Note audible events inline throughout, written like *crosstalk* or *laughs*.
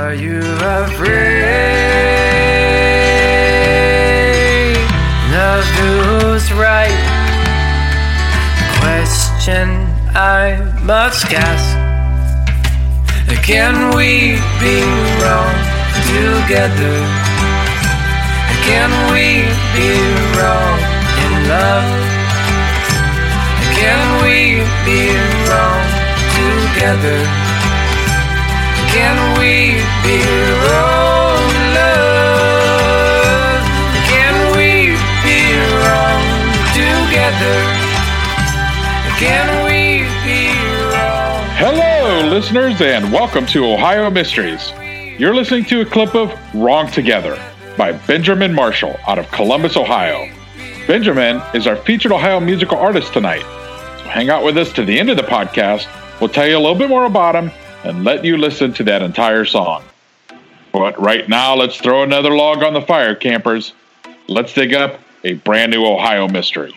Are you afraid of who's right? Question I must ask. Can we be wrong together? Can we be wrong in love? Can we be wrong together? Listeners, and welcome to Ohio Mysteries. You're listening to a clip of Wrong Together by Benjamin Marshall out of Columbus, Ohio. Benjamin is our featured Ohio musical artist tonight. So hang out with us to the end of the podcast. We'll tell you a little bit more about him and let you listen to that entire song. But right now, let's throw another log on the fire, campers. Let's dig up a brand new Ohio mystery.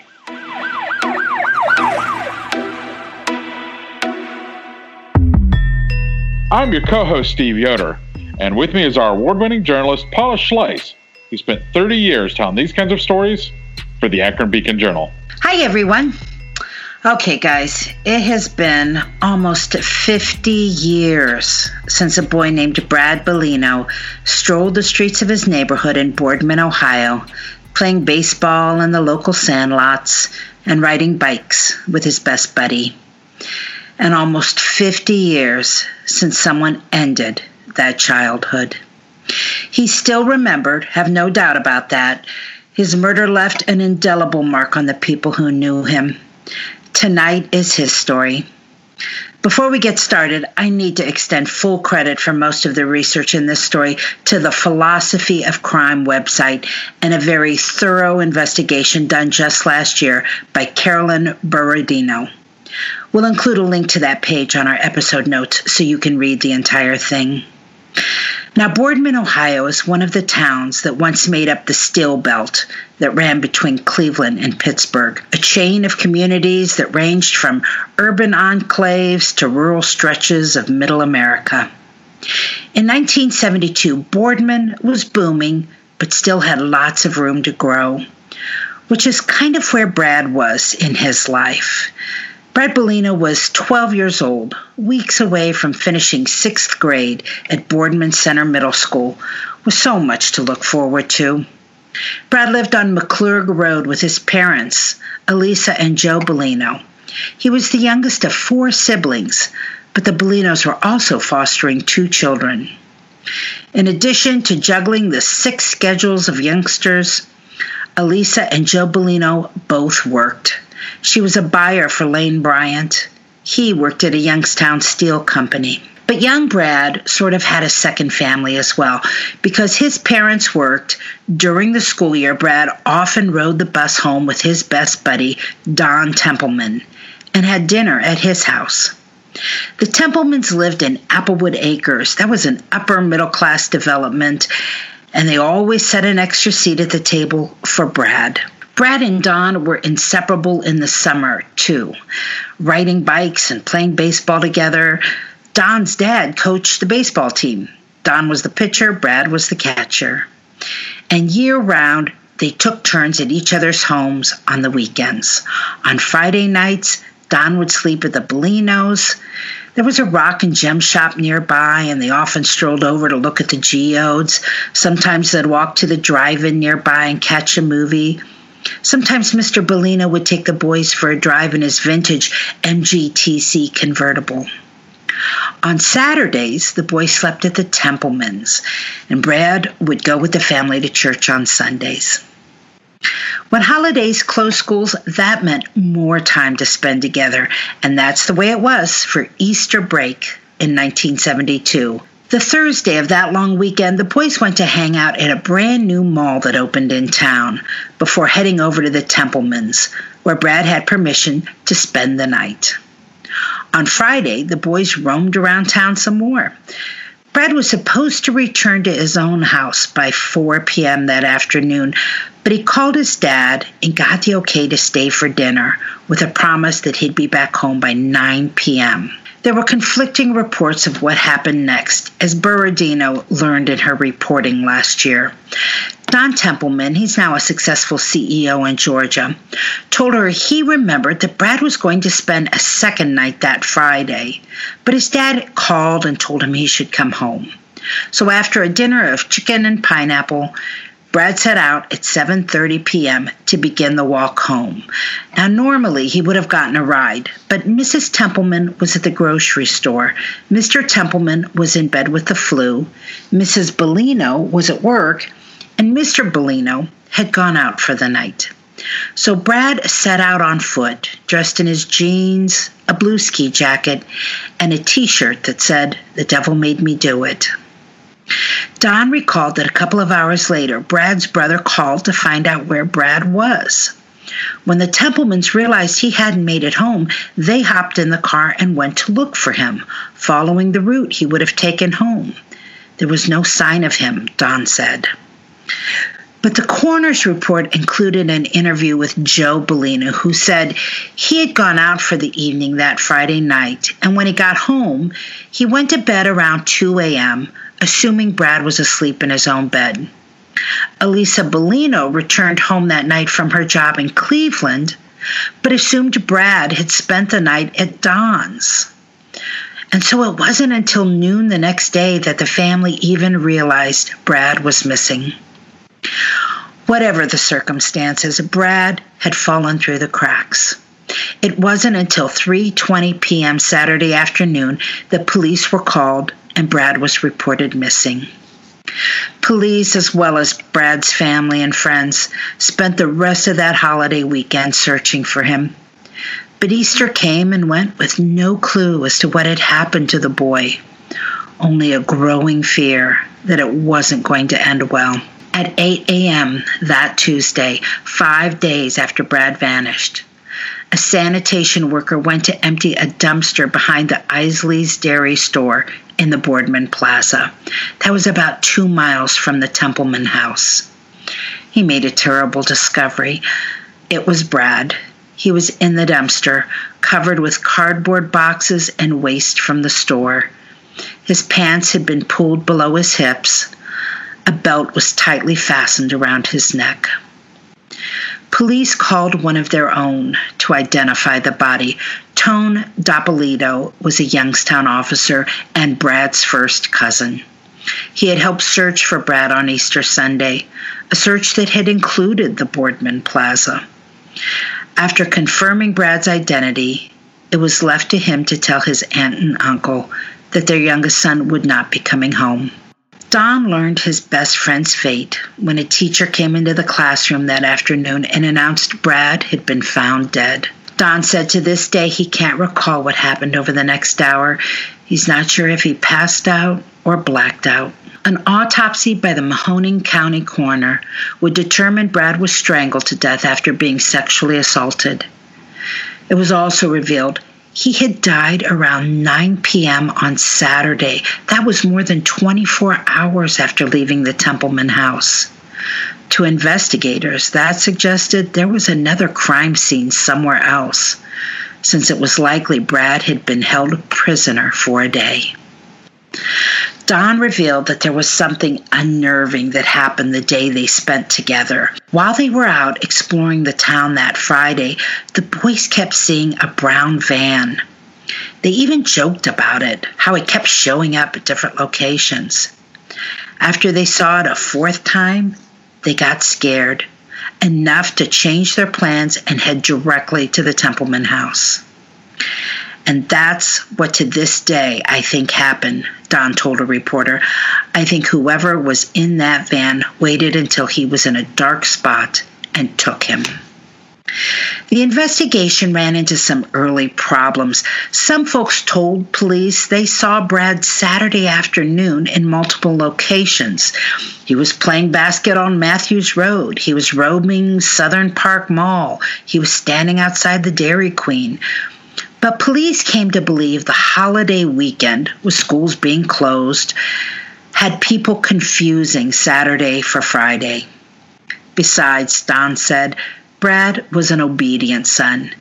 I'm your co host, Steve Yoder, and with me is our award winning journalist, Paula Schleis, who spent 30 years telling these kinds of stories for the Akron Beacon Journal. Hi, everyone. Okay, guys, it has been almost 50 years since a boy named Brad Bellino strolled the streets of his neighborhood in Boardman, Ohio, playing baseball in the local sandlots and riding bikes with his best buddy. And almost 50 years since someone ended that childhood. He still remembered, have no doubt about that. His murder left an indelible mark on the people who knew him. Tonight is his story. Before we get started, I need to extend full credit for most of the research in this story to the Philosophy of Crime website and a very thorough investigation done just last year by Carolyn Berardino. We'll include a link to that page on our episode notes so you can read the entire thing. Now, Boardman, Ohio is one of the towns that once made up the Steel Belt that ran between Cleveland and Pittsburgh, a chain of communities that ranged from urban enclaves to rural stretches of middle America. In 1972, Boardman was booming, but still had lots of room to grow, which is kind of where Brad was in his life. Brad Bellino was 12 years old, weeks away from finishing sixth grade at Boardman Center Middle School, with so much to look forward to. Brad lived on McClurg Road with his parents, Elisa and Joe Bellino. He was the youngest of four siblings, but the Bellinos were also fostering two children. In addition to juggling the six schedules of youngsters, Elisa and Joe Bellino both worked. She was a buyer for Lane Bryant. He worked at a Youngstown steel company. But young Brad sort of had a second family as well. Because his parents worked during the school year, Brad often rode the bus home with his best buddy, Don Templeman, and had dinner at his house. The Templemans lived in Applewood Acres. That was an upper middle class development, and they always set an extra seat at the table for Brad. Brad and Don were inseparable in the summer, too, riding bikes and playing baseball together. Don's dad coached the baseball team. Don was the pitcher, Brad was the catcher. And year round, they took turns at each other's homes on the weekends. On Friday nights, Don would sleep at the Bellinos. There was a rock and gem shop nearby, and they often strolled over to look at the geodes. Sometimes they'd walk to the drive in nearby and catch a movie. Sometimes Mr. Bellino would take the boys for a drive in his vintage MGTC convertible. On Saturdays, the boys slept at the Templemans, and Brad would go with the family to church on Sundays. When holidays closed schools, that meant more time to spend together, and that's the way it was for Easter break in 1972. The Thursday of that long weekend, the boys went to hang out at a brand new mall that opened in town before heading over to the Templemans, where Brad had permission to spend the night. On Friday, the boys roamed around town some more. Brad was supposed to return to his own house by 4 p.m. that afternoon, but he called his dad and got the okay to stay for dinner with a promise that he'd be back home by 9 p.m. There were conflicting reports of what happened next, as Berardino learned in her reporting last year. Don Templeman, he's now a successful CEO in Georgia, told her he remembered that Brad was going to spend a second night that Friday, but his dad called and told him he should come home. So after a dinner of chicken and pineapple, Brad set out at 7:30 p.m. to begin the walk home. Now normally he would have gotten a ride, but Mrs. Templeman was at the grocery store. Mr. Templeman was in bed with the flu. Mrs. Bellino was at work, and Mr. Bellino had gone out for the night. So Brad set out on foot, dressed in his jeans, a blue ski jacket, and a t-shirt that said, "The devil made me do it." Don recalled that a couple of hours later, Brad's brother called to find out where Brad was. When the Templemans realized he hadn't made it home, they hopped in the car and went to look for him, following the route he would have taken home. There was no sign of him, Don said. But the coroner's report included an interview with Joe Bellino, who said he had gone out for the evening that Friday night, and when he got home, he went to bed around 2 a.m., assuming Brad was asleep in his own bed. Elisa Bellino returned home that night from her job in Cleveland, but assumed Brad had spent the night at Don's. And so it wasn't until noon the next day that the family even realized Brad was missing. Whatever the circumstances, Brad had fallen through the cracks. It wasn't until 3:20 p.m. Saturday afternoon that police were called and Brad was reported missing. Police, as well as Brad's family and friends, spent the rest of that holiday weekend searching for him. But Easter came and went with no clue as to what had happened to the boy, only a growing fear that it wasn't going to end well. At 8 a.m. that Tuesday, five days after Brad vanished, a sanitation worker went to empty a dumpster behind the Isaly's Dairy store in the Boardman Plaza. That was about two miles from the Templeman house. He made a terrible discovery. It was Brad. He was in the dumpster, covered with cardboard boxes and waste from the store. His pants had been pulled below his hips. A belt was tightly fastened around his neck. Police called one of their own to identify the body. Tone Doppolito was a Youngstown officer and Brad's first cousin. He had helped search for Brad on Easter Sunday, a search that had included the Boardman Plaza. After confirming Brad's identity, it was left to him to tell his aunt and uncle that their youngest son would not be coming home. Don learned his best friend's fate when a teacher came into the classroom that afternoon and announced Brad had been found dead. Don said to this day he can't recall what happened over the next hour. He's not sure if he passed out or blacked out. An autopsy by the Mahoning County coroner would determine Brad was strangled to death after being sexually assaulted. It was also revealed he had died around 9 p.m. on Saturday. That was more than 24 hours after leaving the Templeman house. To investigators, that suggested there was another crime scene somewhere else, since it was likely Brad had been held prisoner for a day. Don revealed that there was something unnerving that happened the day they spent together. While they were out exploring the town that Friday, the boys kept seeing a brown van. They even joked about it, how it kept showing up at different locations. After they saw it a fourth time, they got scared enough to change their plans and head directly to the Templeman house. And that's what to this day I think happened, Don told a reporter. I think whoever was in that van waited until he was in a dark spot and took him. The investigation ran into some early problems. Some folks told police they saw Brad Saturday afternoon in multiple locations. He was playing basket on Matthews Road. He was roaming Southern Park Mall. He was standing outside the Dairy Queen. But police came to believe the holiday weekend, with schools being closed, had people confusing Saturday for Friday. Besides, Don said, Brad was an obedient son.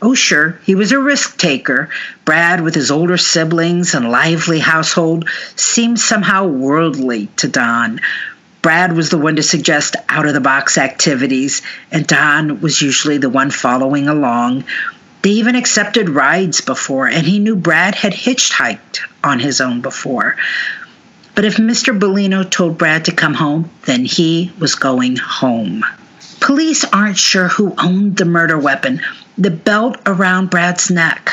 Oh, sure, he was a risk taker. Brad, with his older siblings and lively household, seemed somehow worldly to Don. Brad was the one to suggest out of the box activities, and Don was usually the one following along. They even accepted rides before, and he knew Brad had hitchhiked on his own before. But if Mr. Bellino told Brad to come home, then he was going home. Police aren't sure who owned the murder weapon, the belt around Brad's neck.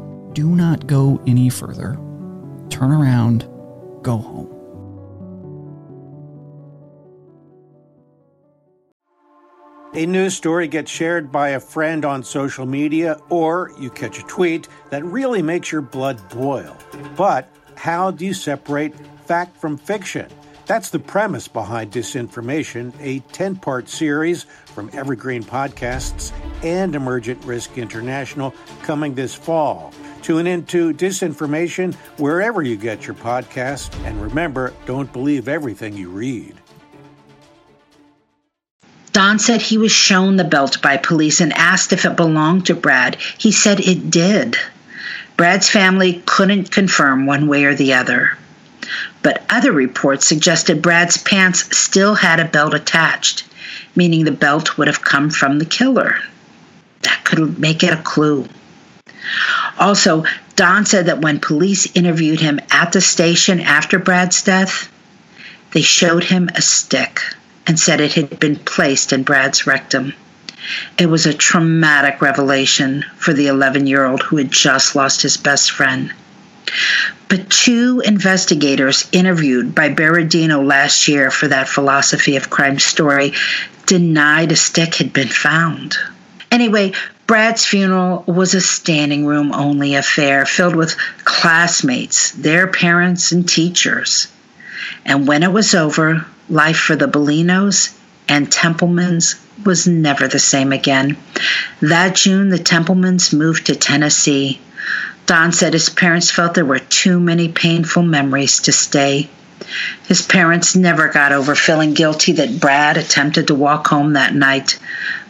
do not go any further. Turn around, go home. A news story gets shared by a friend on social media, or you catch a tweet that really makes your blood boil. But how do you separate fact from fiction? That's the premise behind Disinformation, a 10 part series from Evergreen Podcasts and Emergent Risk International coming this fall. Tune into Disinformation wherever you get your podcast. And remember, don't believe everything you read. Don said he was shown the belt by police and asked if it belonged to Brad. He said it did. Brad's family couldn't confirm one way or the other. But other reports suggested Brad's pants still had a belt attached, meaning the belt would have come from the killer. That could make it a clue. Also, Don said that when police interviewed him at the station after Brad's death, they showed him a stick and said it had been placed in Brad's rectum. It was a traumatic revelation for the 11 year old who had just lost his best friend. But two investigators interviewed by Berardino last year for that philosophy of crime story denied a stick had been found. Anyway, Brad's funeral was a standing room only affair filled with classmates, their parents, and teachers. And when it was over, life for the Bellinos and Templemans was never the same again. That June, the Templemans moved to Tennessee. Don said his parents felt there were too many painful memories to stay. His parents never got over feeling guilty that Brad attempted to walk home that night,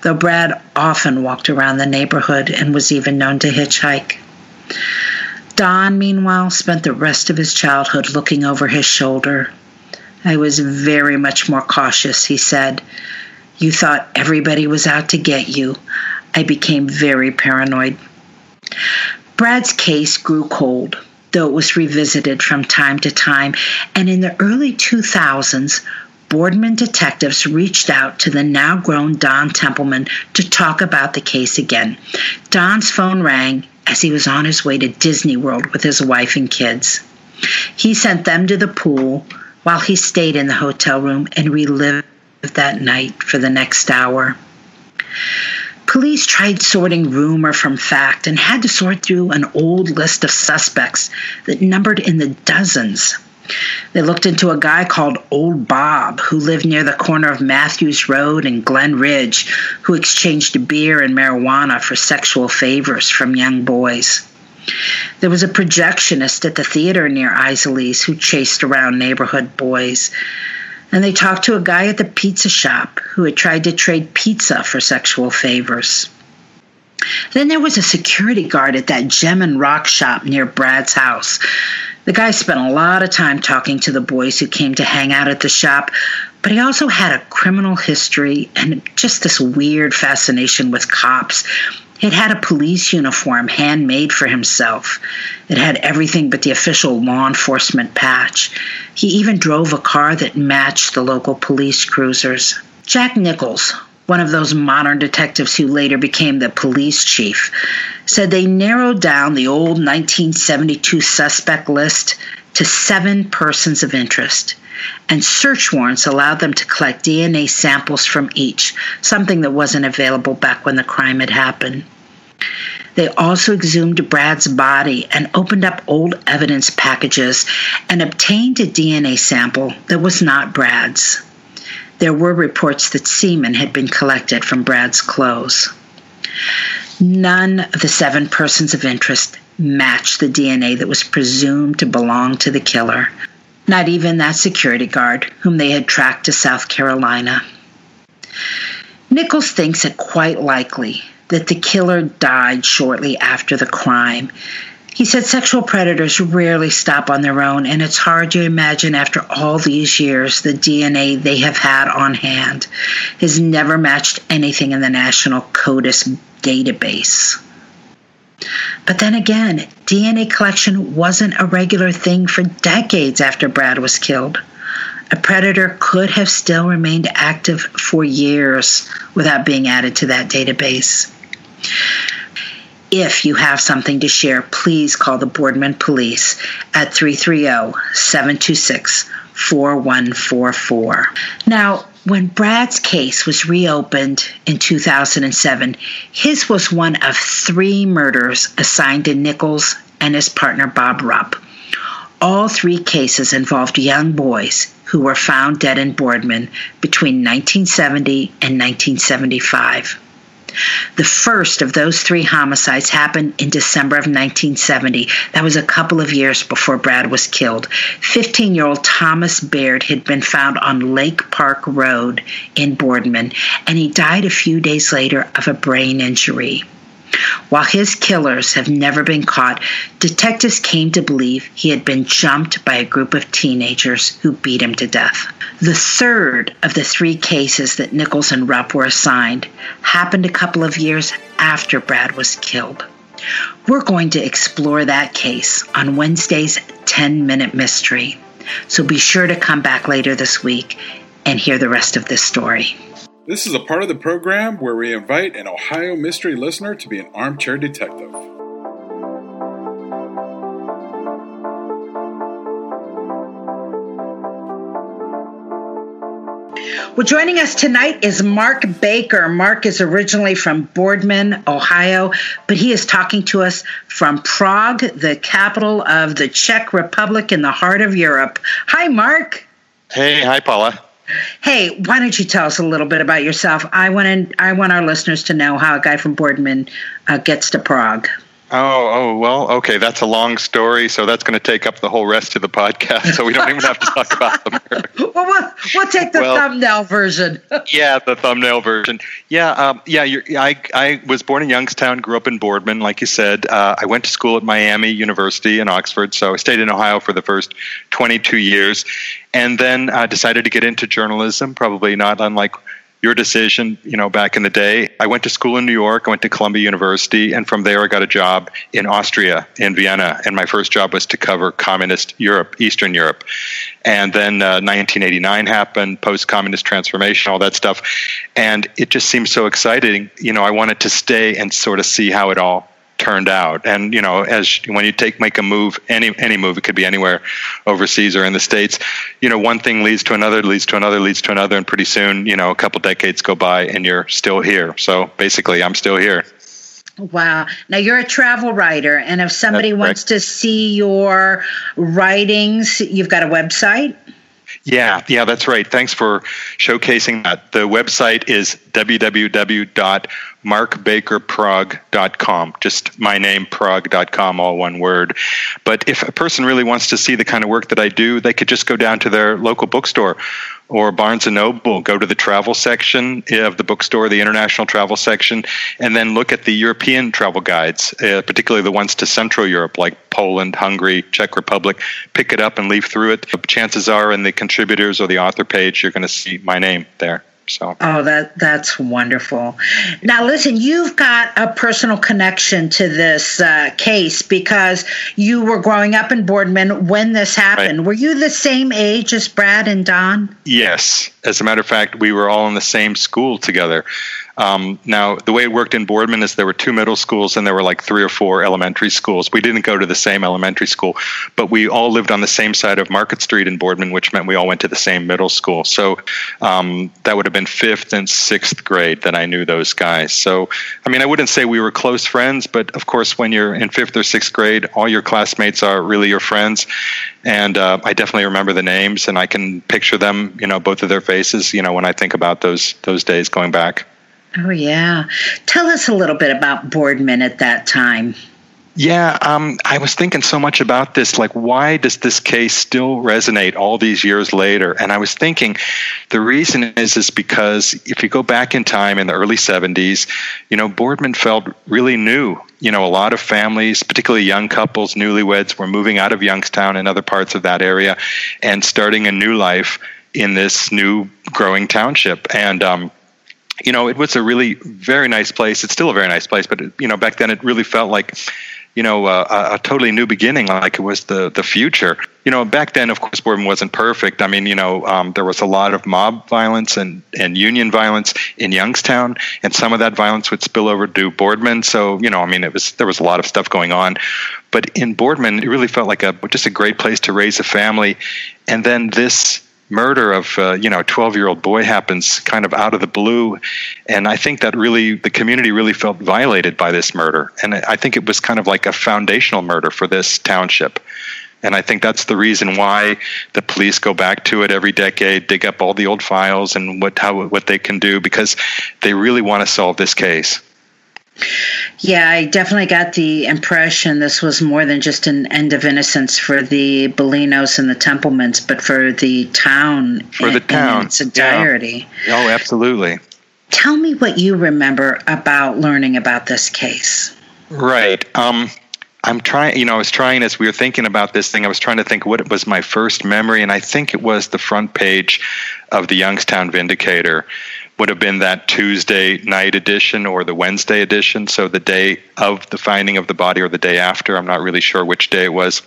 though Brad often walked around the neighborhood and was even known to hitchhike. Don, meanwhile, spent the rest of his childhood looking over his shoulder. I was very much more cautious, he said. You thought everybody was out to get you. I became very paranoid. Brad's case grew cold though it was revisited from time to time. And in the early 2000s, Boardman detectives reached out to the now grown Don Templeman to talk about the case again. Don's phone rang as he was on his way to Disney World with his wife and kids. He sent them to the pool while he stayed in the hotel room and relived that night for the next hour. Police tried sorting rumor from fact and had to sort through an old list of suspects that numbered in the dozens. They looked into a guy called Old Bob, who lived near the corner of Matthews Road and Glen Ridge, who exchanged beer and marijuana for sexual favors from young boys. There was a projectionist at the theater near Isaly's who chased around neighborhood boys and they talked to a guy at the pizza shop who had tried to trade pizza for sexual favors. Then there was a security guard at that gem and rock shop near Brad's house. The guy spent a lot of time talking to the boys who came to hang out at the shop, but he also had a criminal history and just this weird fascination with cops. It had a police uniform handmade for himself. It had everything but the official law enforcement patch. He even drove a car that matched the local police cruisers. Jack Nichols, one of those modern detectives who later became the police chief, said they narrowed down the old 1972 suspect list to seven persons of interest, and search warrants allowed them to collect DNA samples from each, something that wasn't available back when the crime had happened. They also exhumed Brad's body and opened up old evidence packages and obtained a DNA sample that was not Brad's. There were reports that semen had been collected from Brad's clothes. None of the seven persons of interest matched the DNA that was presumed to belong to the killer, not even that security guard whom they had tracked to South Carolina. Nichols thinks it quite likely that the killer died shortly after the crime. He said sexual predators rarely stop on their own, and it's hard to imagine after all these years the DNA they have had on hand has never matched anything in the National CODIS database. But then again, DNA collection wasn't a regular thing for decades after Brad was killed. A predator could have still remained active for years without being added to that database. If you have something to share, please call the Boardman Police at 330 726 4144. Now, when Brad's case was reopened in 2007, his was one of three murders assigned to Nichols and his partner Bob Rupp. All three cases involved young boys who were found dead in Boardman between 1970 and 1975. The first of those three homicides happened in December of 1970. That was a couple of years before Brad was killed. 15 year old Thomas Baird had been found on Lake Park Road in Boardman, and he died a few days later of a brain injury. While his killers have never been caught, detectives came to believe he had been jumped by a group of teenagers who beat him to death. The third of the three cases that Nichols and Rupp were assigned happened a couple of years after Brad was killed. We're going to explore that case on Wednesday's 10 Minute Mystery. So be sure to come back later this week and hear the rest of this story. This is a part of the program where we invite an Ohio mystery listener to be an armchair detective. Well, joining us tonight is Mark Baker. Mark is originally from Boardman, Ohio, but he is talking to us from Prague, the capital of the Czech Republic in the heart of Europe. Hi, Mark. Hey, hi, Paula. Hey, why don't you tell us a little bit about yourself? I want to, I want our listeners to know how a guy from Boardman uh, gets to Prague. Oh, oh, well, okay. That's a long story, so that's going to take up the whole rest of the podcast. So we don't even have to talk about them. *laughs* well, well, we'll take the well, thumbnail version. *laughs* yeah, the thumbnail version. Yeah, um, yeah. I I was born in Youngstown, grew up in Boardman, like you said. Uh, I went to school at Miami University in Oxford, so I stayed in Ohio for the first 22 years, and then uh, decided to get into journalism. Probably not unlike your decision, you know, back in the day. I went to school in New York. I went to Columbia University, and from there I got a job in Austria, in Vienna. And my first job was to cover communist Europe, Eastern Europe. And then uh, 1989 happened, post-communist transformation, all that stuff, and it just seemed so exciting. You know, I wanted to stay and sort of see how it all turned out. And you know, as when you take make a move, any any move, it could be anywhere, overseas or in the states. You know, one thing leads to another, leads to another, leads to another, and pretty soon, you know, a couple decades go by, and you're still here. So basically, I'm still here. Wow. Now you're a travel writer, and if somebody wants to see your writings, you've got a website. Yeah, yeah, that's right. Thanks for showcasing that. The website is www.markbakerprague.com. Just my name, prague.com, all one word. But if a person really wants to see the kind of work that I do, they could just go down to their local bookstore or Barnes and Noble, go to the travel section of the bookstore, the international travel section, and then look at the European travel guides, uh, particularly the ones to Central Europe, like Poland, Hungary, Czech Republic. Pick it up and leaf through it. Chances are, in the contributors or the author page, you're going to see my name there. So Oh, that that's wonderful. Now, listen, you've got a personal connection to this uh, case because you were growing up in Boardman when this happened. Right. Were you the same age as Brad and Don? Yes. As a matter of fact, we were all in the same school together. Um, now, the way it worked in Boardman is there were two middle schools and there were like three or four elementary schools. We didn't go to the same elementary school, but we all lived on the same side of Market Street in Boardman, which meant we all went to the same middle school. So um, that would have been fifth and sixth grade that I knew those guys. So, I mean, I wouldn't say we were close friends, but of course, when you're in fifth or sixth grade, all your classmates are really your friends. And uh, I definitely remember the names, and I can picture them, you know, both of their faces, you know, when I think about those those days going back. Oh, yeah. Tell us a little bit about Boardman at that time. Yeah, um, I was thinking so much about this. Like, why does this case still resonate all these years later? And I was thinking the reason is is because if you go back in time in the early 70s, you know, Boardman felt really new. You know, a lot of families, particularly young couples, newlyweds, were moving out of Youngstown and other parts of that area and starting a new life in this new growing township. And, um, you know, it was a really very nice place. It's still a very nice place, but it, you know, back then it really felt like, you know, uh, a, totally new beginning, like it was the the future. You know, back then, of course, Boardman wasn't perfect. I mean, you know, um, there was a lot of mob violence and and union violence in Youngstown, and some of that violence would spill over to Boardman. So, you know, I mean, it was there was a lot of stuff going on, but in Boardman, it really felt like a just a great place to raise a family, and then this murder of uh, you know a 12 year old boy happens kind of out of the blue. And i think that really the community really felt violated by this murder. And i think it was kind of like a foundational murder for this township. And i think that's the reason why the police go back to it every decade dig up all the old files and what how what they can do because they really want to solve this case Yeah, I definitely got the impression this was more than just an end of innocence for the Bellinos and the Templemans, but for the town For the in, town, in its entirety. oh absolutely Tell me what you remember about learning about this case. Right. Um, I'm trying, you know, I was trying as we were thinking about this thing, I was trying to think what was my first memory, and I think it was the front page of the Youngstown Vindicator. Would have been that Tuesday night edition or the Wednesday edition, so the day of the finding of the body or the day after. I'm not really sure which day it was.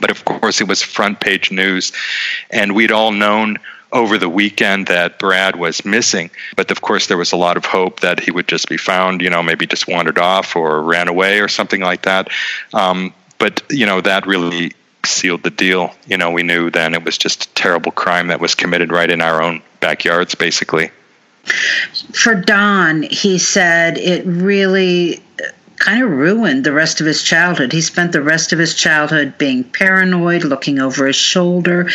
But of course, it was front page news. And we'd all known over the weekend that Brad was missing. But of course, there was a lot of hope that he would just be found, you know, maybe just wandered off or ran away or something like that. Um, but, you know, that really sealed the deal. You know, we knew then it was just a terrible crime that was committed right in our own backyards, basically. For Don, he said it really kind of ruined the rest of his childhood. He spent the rest of his childhood being paranoid, looking over his shoulder.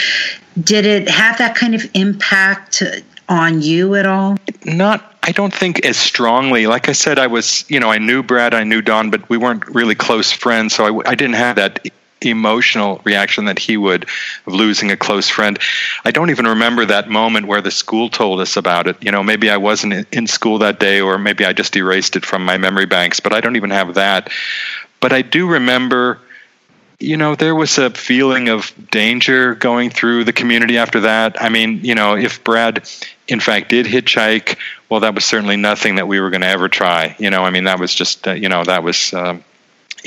Did it have that kind of impact on you at all? Not, I don't think as strongly. Like I said, I was, you know, I knew Brad, I knew Don, but we weren't really close friends, so I, I didn't have that emotional reaction that he would of losing a close friend. I don't even remember that moment where the school told us about it. You know, maybe I wasn't in- school that day, or maybe I just erased it from my memory banks, but I don't even have that. But I do remember you know, there was a feeling of danger going through the community after that. I mean, you know, if Brad, in fact, did hitchhike, well, that was certainly nothing that we were going to ever try. You know, I mean, that was just, uh, you know, that was, um,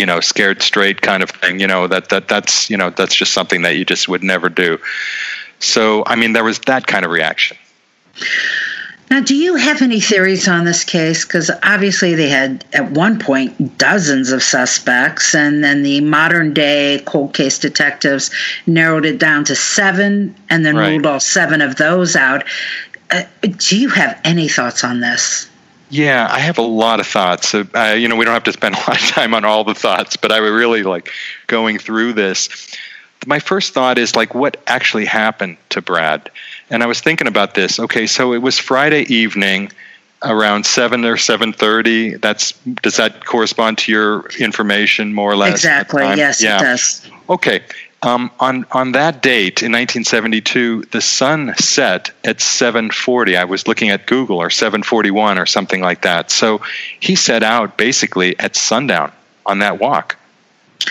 you know, scared straight kind of thing. You know, that that that's, you know, that's just something that you just would never do. So, I mean, there was that kind of reaction. Now, do you have any theories on this case? Because obviously they had, at one point, dozens of suspects, and then the modern day cold case detectives narrowed it down to seven and then Right. ruled all seven of those out. Uh, do you have any thoughts on this? Yeah, I have a lot of thoughts. Uh, uh, you know, we don't have to spend *laughs* a lot of time on all the thoughts, but I would really like going through this. My first thought is like, what actually happened to Brad? And I was thinking about this. Okay, so it was Friday evening, around seven or seven thirty. That's does that correspond to your information more or less? exactly. Yes, Yeah. it does. Okay. Um, on on that date in 1972, the sun set at 7:40. I was looking at Google or 7:41 or something like that. So he set out basically at sundown on that walk.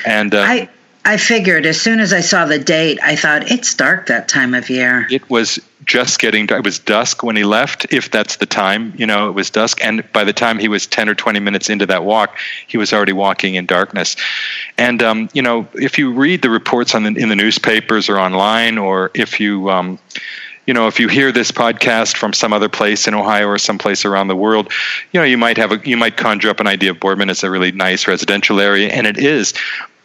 And uh, I I figured as soon as I saw the date, I thought it's dark that time of year. It was just getting it was dusk when he left if that's the time you know it was dusk and by the time he was 10 or 20 minutes into that walk he was already walking in darkness and um, you know if you read the reports on the, in the newspapers or online or if you um, you know, if you hear this podcast from some other place in Ohio or someplace around the world, you know, you might have a, you might conjure up an idea of Boardman as a really nice residential area, and it is.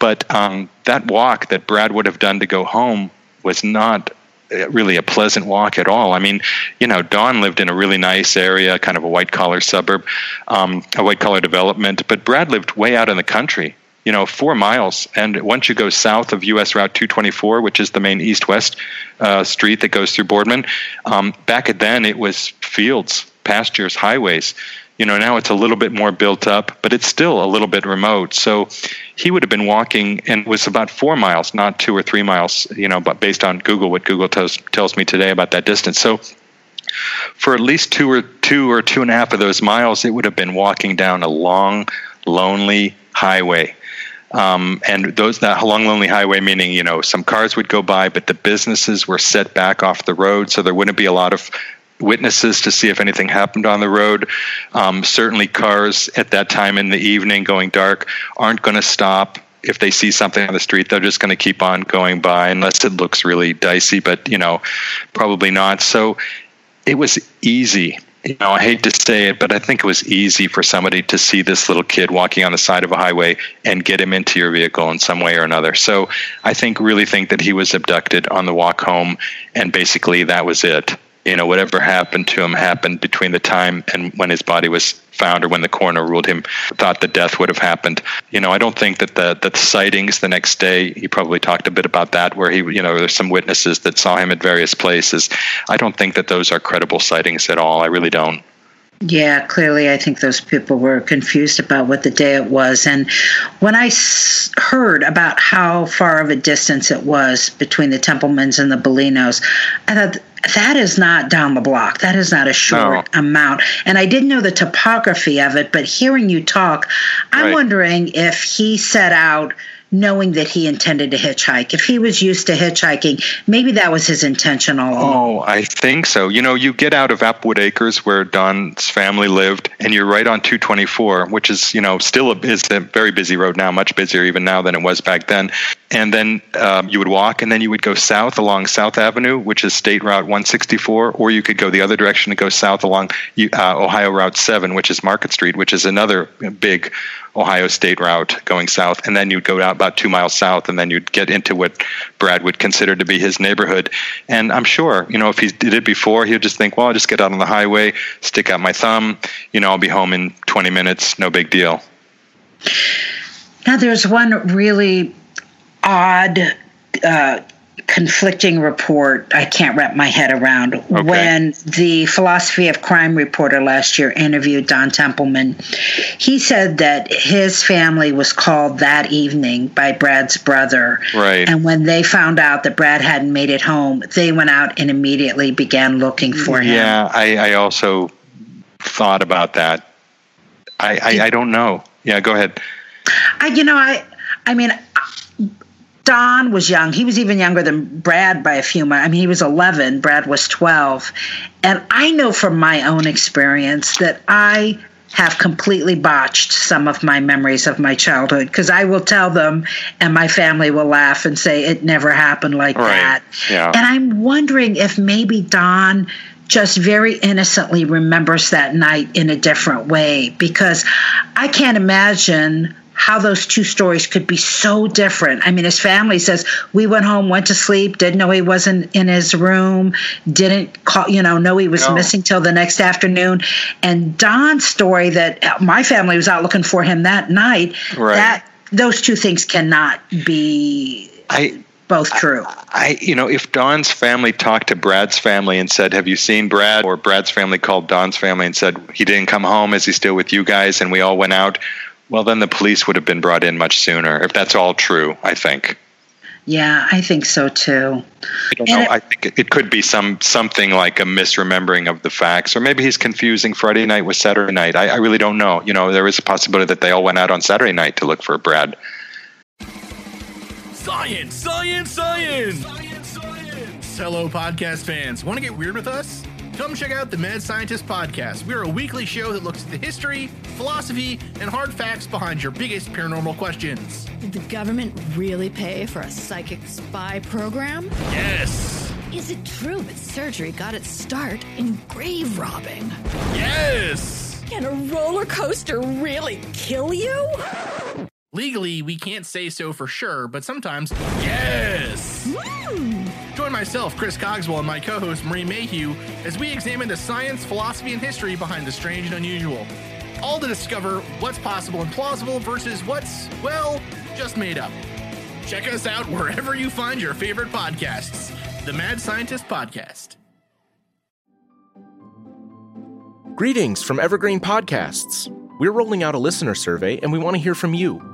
But um, that walk that Brad would have done to go home was not uh, really a pleasant walk at all. I mean, you know, Don lived in a really nice area, kind of a white collar suburb, um, a white collar development, but Brad lived way out in the country you know, four miles. And once you go south of US Route 224, which is the main east west uh, street that goes through Boardman, um, back then it was fields, pastures, highways. You know, now it's a little bit more built up, but it's still a little bit remote. So he would have been walking and it was about four miles, not two or three miles, you know, but based on Google, what Google tells, tells me today about that distance. So for at least two or two or two and a half of those miles, it would have been walking down a long, lonely highway um, and those that long lonely highway meaning you know some cars would go by but the businesses were set back off the road so there wouldn't be a lot of witnesses to see if anything happened on the road um, certainly cars at that time in the evening going dark aren't going to stop if they see something on the street, they're just going to keep on going by unless it looks really dicey, but you know, probably not. So it was easy you know, I hate to say it, but I think it was easy for somebody to see this little kid walking on the side of a highway and get him into your vehicle in some way or another. So I think, really think that he was abducted on the walk home, and basically that was it you know, whatever happened to him happened between the time and when his body was found or when the coroner ruled him thought the death would have happened. You know, I don't think that the the sightings the next day, he probably talked a bit about that where he, you know, there's some witnesses that saw him at various places. I don't think that those are credible sightings at all. I really don't. Yeah, clearly, I think those people were confused about what the day it was. And when I s- heard about how far of a distance it was between the Templemans and the Bellinos, I thought that is not down the block. That is not a short no. amount. And I didn't know the topography of it, but hearing you talk, I'm right. wondering if he set out knowing that he intended to hitchhike. If he was used to hitchhiking, maybe that was his intention all along. Oh, I think so. You know, you get out of Applewood Acres where Don's family lived, and you're right on 224, which is, you know, still a, is a very busy road now, much busier even now than it was back then. And then um, you would walk, and then you would go south along South Avenue, which is State Route 164, or you could go the other direction and go south along uh, Ohio Route 7, which is Market Street, which is another big Ohio State route going south, and then you'd go out about two miles south, and then you'd get into what Brad would consider to be his neighborhood. And I'm sure, you know, if he did it before, he'd just think, well, I'll just get out on the highway, stick out my thumb, you know, I'll be home in 20 minutes, no big deal. Now, there's one really odd uh, conflicting report I can't wrap my head around. Okay. When the philosophy of crime reporter last year interviewed Don Templeman, he said that his family was called that evening by Brad's brother. Right. And when they found out that Brad hadn't made it home, they went out and immediately began looking for him. Yeah, I, I also thought about that. I, I, I don't know. Yeah, go ahead. I, you know, I, I mean, Don was young. He was even younger than Brad by a few months. I mean, he was 11, Brad was 12. And I know from my own experience that I have completely botched some of my memories of my childhood because I will tell them and my family will laugh and say it never happened like right. that. Yeah. And I'm wondering if maybe Don just very innocently remembers that night in a different way because I can't imagine how those two stories could be so different. I mean, his family says we went home, went to sleep, didn't know he wasn't in his room, didn't call, you know, know he was no. missing till the next afternoon. And Don's story that my family was out looking for him that night. Right. That those two things cannot be. I both true. I, I, you know, if Don's family talked to Brad's family and said, "Have you seen Brad?" or Brad's family called Don's family and said, "He didn't come home. Is he still with you guys?" and we all went out well, then the police would have been brought in much sooner, if that's all true, I think. Yeah, I think so too. I don't know. It, I think it, it, could be some something like a misremembering of the facts, or maybe he's confusing Friday night with Saturday night. I, I really don't know. You know, there is a possibility that they all went out on Saturday night to look for Brad. Science, science, science! Science, science! Hello, podcast fans. Want to get weird with us? Come check out the Mad Scientist Podcast. We're a weekly show that looks at the history, philosophy, and hard facts behind your biggest paranormal questions. Did the government really pay for a psychic spy program? Yes! Is it true that surgery got its start in grave robbing? Yes! Can a roller coaster really kill you? Legally, we can't say so for sure, but sometimes, yes! Myself, Chris Cogswell, and my co host, Marie Mayhew, as we examine the science, philosophy, and history behind the strange and unusual. All to discover what's possible and plausible versus what's, well, just made up. Check us out wherever you find your favorite podcasts. The Mad Scientist Podcast. Greetings from Evergreen Podcasts. We're rolling out a listener survey and we want to hear from you.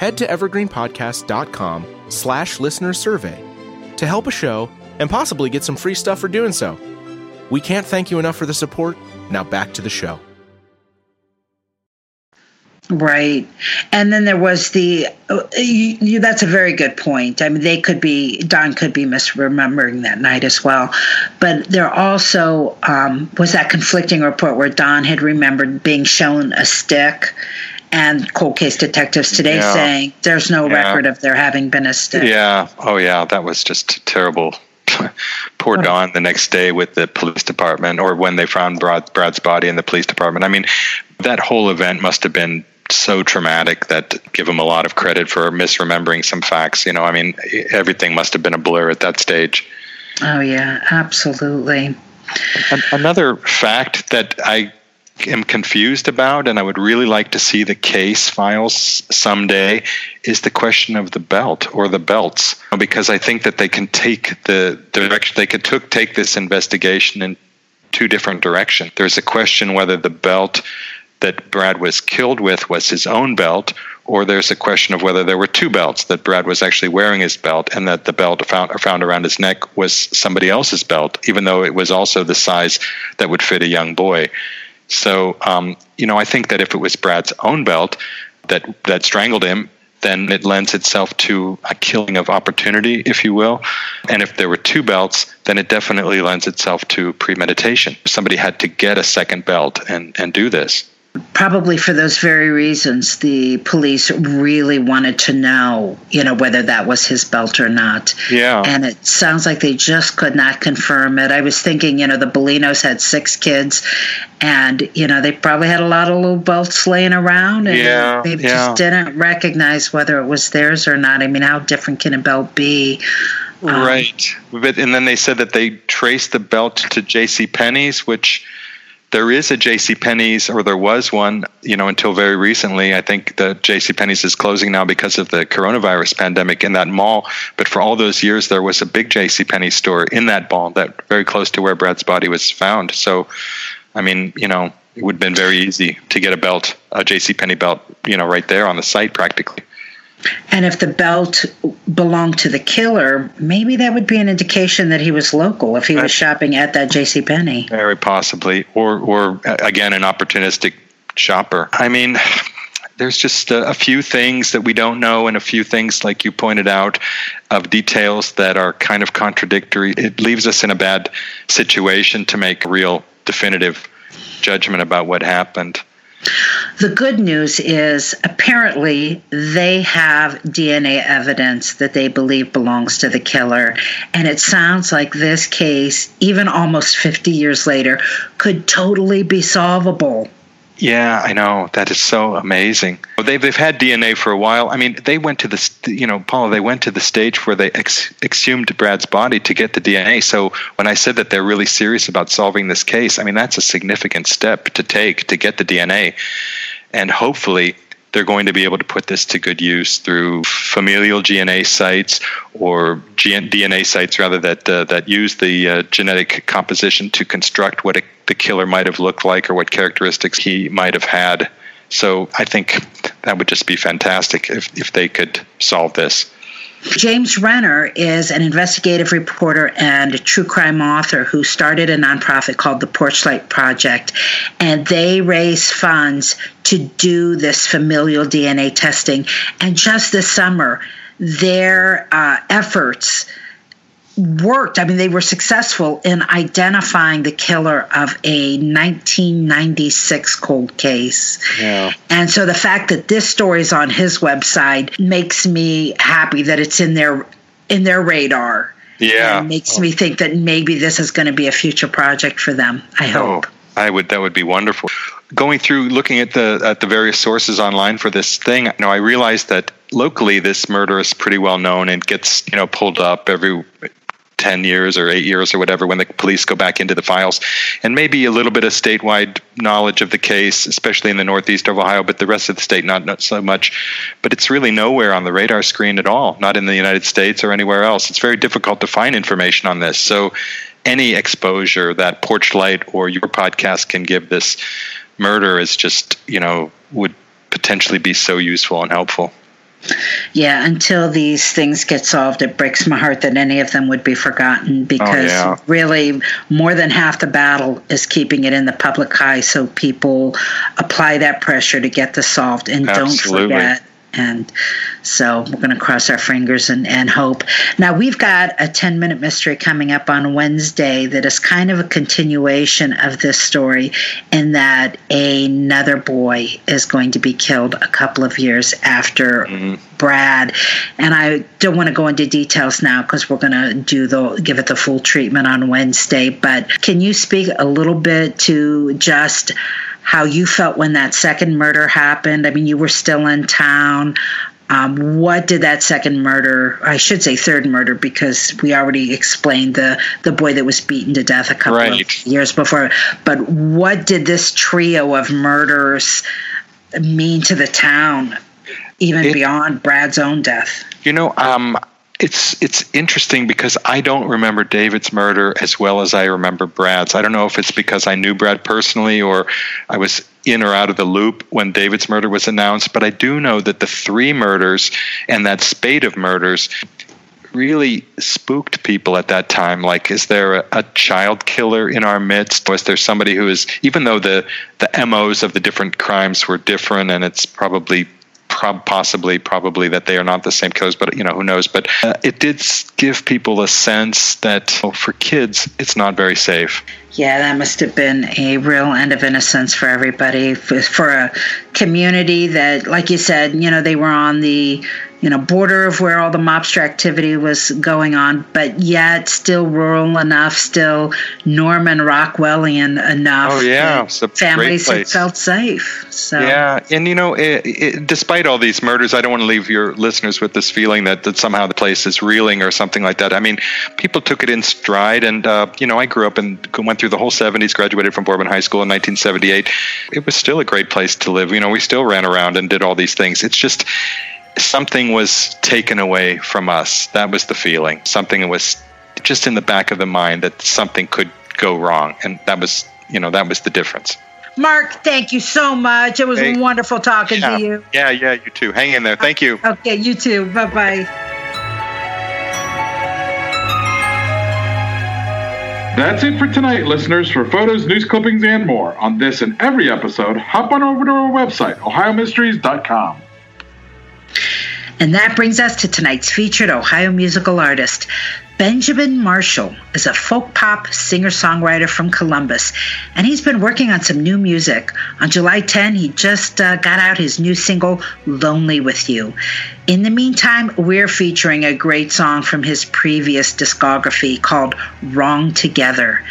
Head to evergreenpodcast.com slash listener survey to help a show and possibly get some free stuff for doing so. We can't thank you enough for the support. Now back to the show. Right. And then there was the, uh, you, you, that's a very good point. I mean, they could be, Don could be misremembering that night as well. But there also um, was that conflicting report where Don had remembered being shown a stick and cold case detectives today yeah. saying there's no yeah. record of there having been a stick. Yeah. Oh, yeah. That was just terrible. *laughs* Poor. Don the next day with the police department, or when they found Brad, Brad's body in the police department. I mean, that whole event must have been so traumatic that give him a lot of credit for misremembering some facts. You know, I mean, everything must have been a blur at that stage. Oh yeah, absolutely. Another fact that I am confused about, and I would really like to see the case files someday, is the question of the belt or the belts, because I think that they can take the direction they could took take this investigation in two different directions. There's a question whether the belt that Brad was killed with was his own belt, or there's a question of whether there were two belts that Brad was actually wearing his belt, and that the belt found, found around his neck was somebody else's belt, even though it was also the size that would fit a young boy. So, um, you know, I think that if it was Brad's own belt that that strangled him, then it lends itself to a killing of opportunity, if you will. And if there were two belts, then it definitely lends itself to premeditation. Somebody had to get a second belt and, and do this. Probably for those very reasons, the police really wanted to know, you know, whether that was his belt or not. Yeah. And it sounds like they just could not confirm it. I was thinking, you know, the Bellinos had six kids, and you know, they probably had a lot of little belts laying around, and yeah, they yeah. just didn't recognize whether it was theirs or not. I mean, how different can a belt be? Um, right. But and then they said that they traced the belt to J.C. Penney's, which there is a J.C. Penney's, or there was one, you know, until very recently. I think the J.C. Penney's is closing now because of the coronavirus pandemic in that mall. But for all those years, there was a big J.C. Penney store in that mall, that very close to where Brad's body was found. So, I mean, you know, it would have been very easy to get a belt, a J.C. Penney belt, you know, right there on the site practically. And if the belt belonged to the killer, maybe that would be an indication that he was local if he was shopping at that J.C. Penney. Very possibly, or or uh, again an opportunistic shopper. I mean. There's just a, a few things that we don't know, and a few things, like you pointed out, of details that are kind of contradictory. It leaves us in a bad situation to make a real definitive judgment about what happened. The good news is apparently they have DNA evidence that they believe belongs to the killer. And it sounds like this case, even almost 50 years later, could totally be solvable. Yeah, I know. That is so amazing. They've, they've had DNA for a while. I mean, they went to the, you know, Paula, they went to the stage where they ex- exhumed Brad's body to get the DNA. So when I said that they're really serious about solving this case, I mean, that's a significant step to take to get the DNA. And hopefully, they're going to be able to put this to good use through familial DNA sites or DNA sites rather that uh, that use the uh, genetic composition to construct what a, the killer might have looked like or what characteristics he might have had. So I think that would just be fantastic if, if they could solve this. James Renner is an investigative reporter and true crime author who started a nonprofit called the Porchlight Project. And they raise funds to do this familial DNA testing. And just this summer, their uh, efforts worked. I mean, they were successful in identifying the killer of a 1996 cold case. Yeah. And so the fact that this story is on his website makes me happy that it's in their in their radar. Yeah. And makes oh. me think that maybe this is going to be a future project for them. I oh, hope. Oh, I would that would be wonderful. Going through looking at the at the various sources online for this thing, you know, I realized that locally this murder is pretty well known and gets you know pulled up every 10 years or eight years or whatever when the police go back into the files. And maybe a little bit of statewide knowledge of the case, especially in the northeast of Ohio, but the rest of the state, not, not so much. But it's really nowhere on the radar screen at all, not in the United States or anywhere else. It's very difficult to find information on this. So any exposure that Porchlight or your podcast can give this murder is just, you know, would potentially be so useful and helpful. Yeah, until these things get solved, it breaks my heart that any of them would be forgotten oh, because oh, yeah. really more than half the battle is keeping it in the public eye so people apply that pressure to get this solved and Absolutely. don't forget and so we're going to cross our fingers and, and hope. Now, we've got a 10 minute mystery coming up on Wednesday that is kind of a continuation of this story, in that another boy is going to be killed a couple of years after mm-hmm. Brad. And I don't want to go into details now because we're going to do the give it the full treatment on Wednesday. But can you speak a little bit to just how you felt when that second murder happened. I mean, you were still in town. Um, what did that second murder, I should say third murder, because we already explained the, the boy that was beaten to death a couple right. of years before. But what did this trio of murders mean to the town, even it, beyond Brad's own death? You know, um, it's it's interesting because I don't remember David's murder as well as I remember Brad's. I don't know if it's because I knew Brad personally or I was in or out of the loop when David's murder was announced, but I do know that the three murders and that spate of murders really spooked people at that time like is there a, a, child killer in our midst was there somebody who is even though the the MOs of the different crimes were different and it's probably prob- possibly probably that they are not the same killers, but you know who knows. But uh, it did give people a sense that oh, for kids it's not very safe. Yeah, that must have been a real end of innocence for everybody, for, for a community that, like you said, you know, they were on the you know, border of where all the mobster activity was going on, but yet still rural enough, still Norman Rockwellian enough. Oh yeah, families had felt safe. So yeah, and you know, it, it, despite all these murders, I don't want to leave your listeners with this feeling that, that somehow the place is reeling or something like that. I mean, people took it in stride, and uh, you know, I grew up and went through the whole '70s, graduated from Boardman High School in 1978. It was still a great place to live. You know, we still ran around and did all these things. It's just something was taken away from us. That was the feeling. Something was just in the back of the mind that something could go wrong, and that was, you know, that was the difference. Mark, thank you so much. It was hey, wonderful talking yeah, to you. Yeah, yeah, you too. Hang in there. Thank you. Okay, you too. Bye bye. That's it for tonight, listeners. For photos, news clippings, and more on this and every episode, hop on over to our website, ohiomysteries.com. And that brings us to tonight's featured Ohio musical artist. Benjamin Marshall is a folk pop singer songwriter from Columbus, and he's been working on some new music. On July 10, he just uh, got out his new single, Lonely with You. In the meantime, we're featuring a great song from his previous discography called Wrong Together.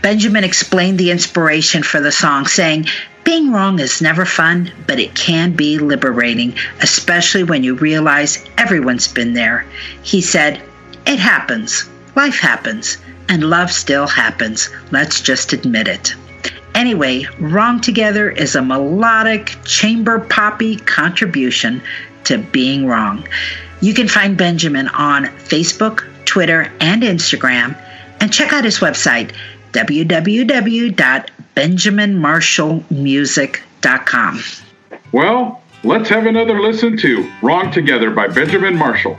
Benjamin explained the inspiration for the song, saying, being wrong is never fun, but it can be liberating, especially when you realize everyone's been there. He said, It happens, life happens, and love still happens. Let's just admit it. Anyway, Wrong Together is a melodic, chamber poppy contribution to being wrong. You can find Benjamin on Facebook, Twitter, and Instagram, and check out his website, www.benjaminmarshallmusic.com. Well, let's have another listen to Wrong Together by Benjamin Marshall.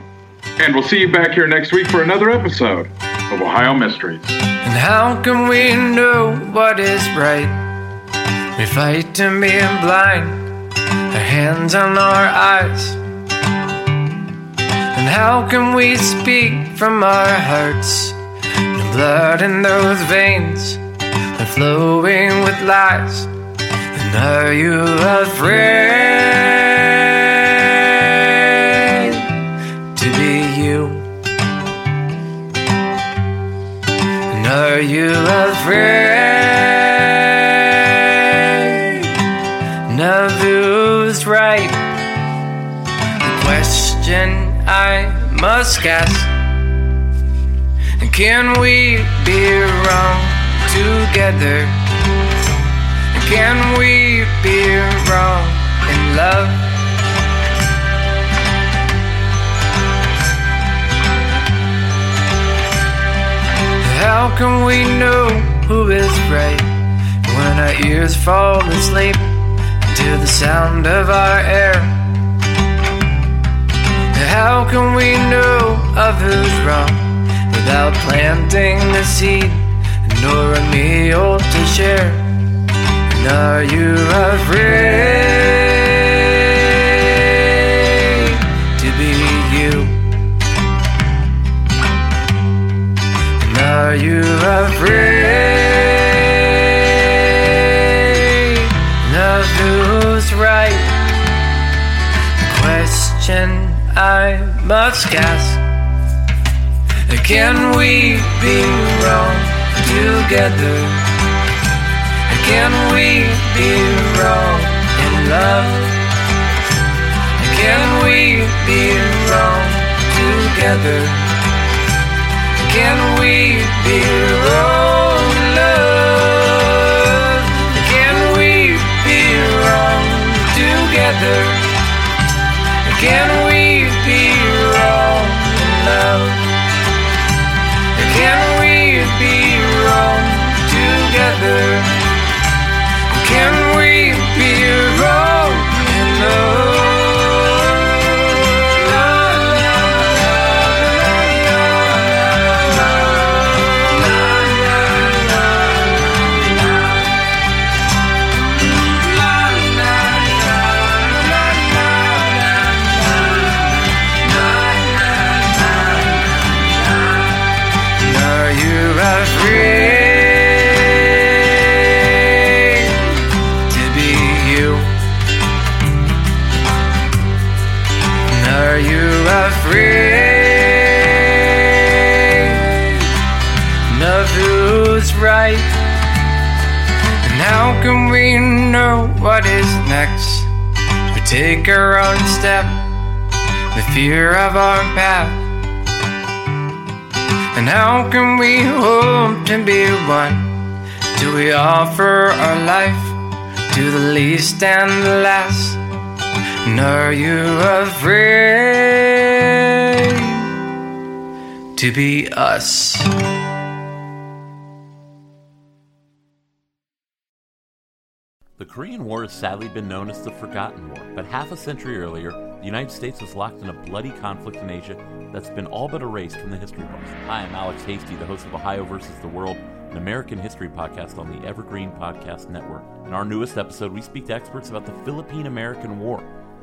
And we'll see you back here next week for another episode of Ohio Mysteries. And how can we know what is right? We fight to being blind, our hands on our eyes. And how can we speak from our hearts? The blood in those veins are flowing with lies. And are you afraid to be you? And are you afraid of who's right? The question I must ask. Can we be wrong together? Can we be wrong in love? How can we know who is right when our ears fall asleep to the sound of our air? How can we know of who's wrong without planting a seed nor a meal to share? And are you afraid to be you? Are you afraid of who's right? Question I must ask. Can we be wrong together? Can we be wrong in love? Can we be wrong together? Can we be wrong in love? Can we be wrong together? Can we be wrong in love? Can we be together? Can we be wrong in Are Are you afraid of who's right? And how can we know what is next? We take our own step, the fear of our path. And how can we hope to be one? Do we offer our life to the least and the last? Are you afraid to be us? The Korean War has sadly been known as the Forgotten War, but half a century earlier, the United States was locked in a bloody conflict in Asia that's been all but erased from the history books. Hi, I'm Alex Hasty, the host of Ohio versus the World, an American history podcast on the Evergreen Podcast Network. In our newest episode, we speak to experts about the Philippine American War,